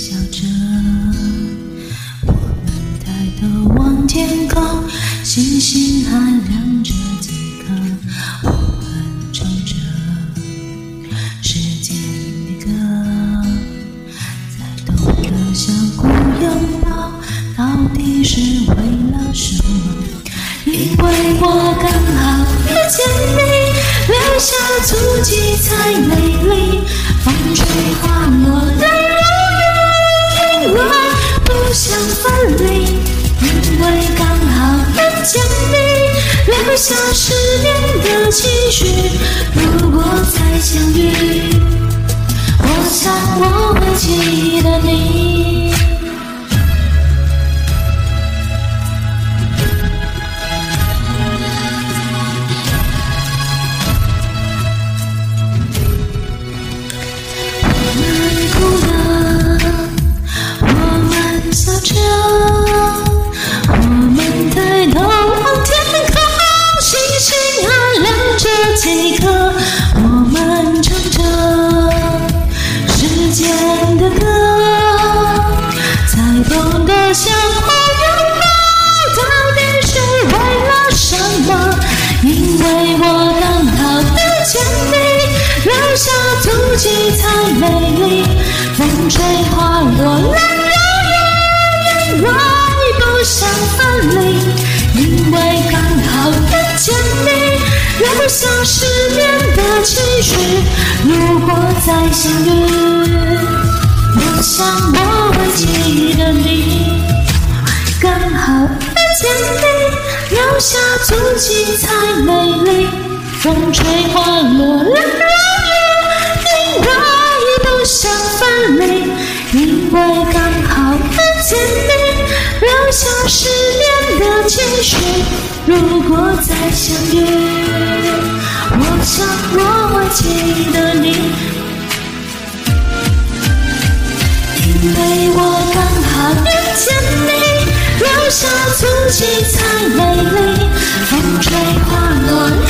笑着我们抬头望天空星星还亮着几颗我们唱着时间的歌才懂得相互拥抱到底是为了什么？因为我刚好遇见你留下足迹才美丽风吹花不想分离。因为刚好遇见你，留下十年的期许。如果再相遇，我想我会记得你。风吹花落泪流，来不想分离，因为刚好遇见你，留下十年的期许。如果再相遇，我想我会记得你，刚好遇见你，留下足迹才美丽。风吹花落泪流。分离，因为刚好遇见你，留下十年的期许。如果再相遇，我想我会记得你。因为我刚好遇见你，留下足迹才美丽。风吹花落泪